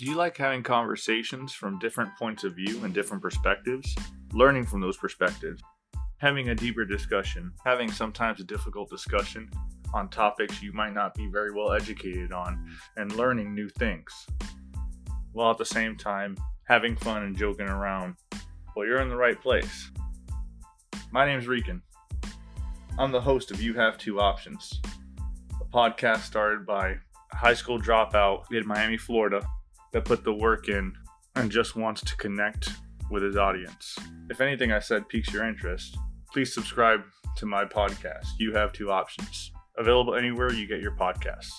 Do you like having conversations from different points of view and different perspectives? Learning from those perspectives, having a deeper discussion, having sometimes a difficult discussion on topics you might not be very well educated on, and learning new things, while at the same time having fun and joking around. Well, you're in the right place. My name's Rican. I'm the host of You Have Two Options, a podcast started by a high school dropout in Miami, Florida that put the work in and just wants to connect with his audience. If anything I said piques your interest, please subscribe to my podcast. You have two options. Available anywhere you get your podcasts.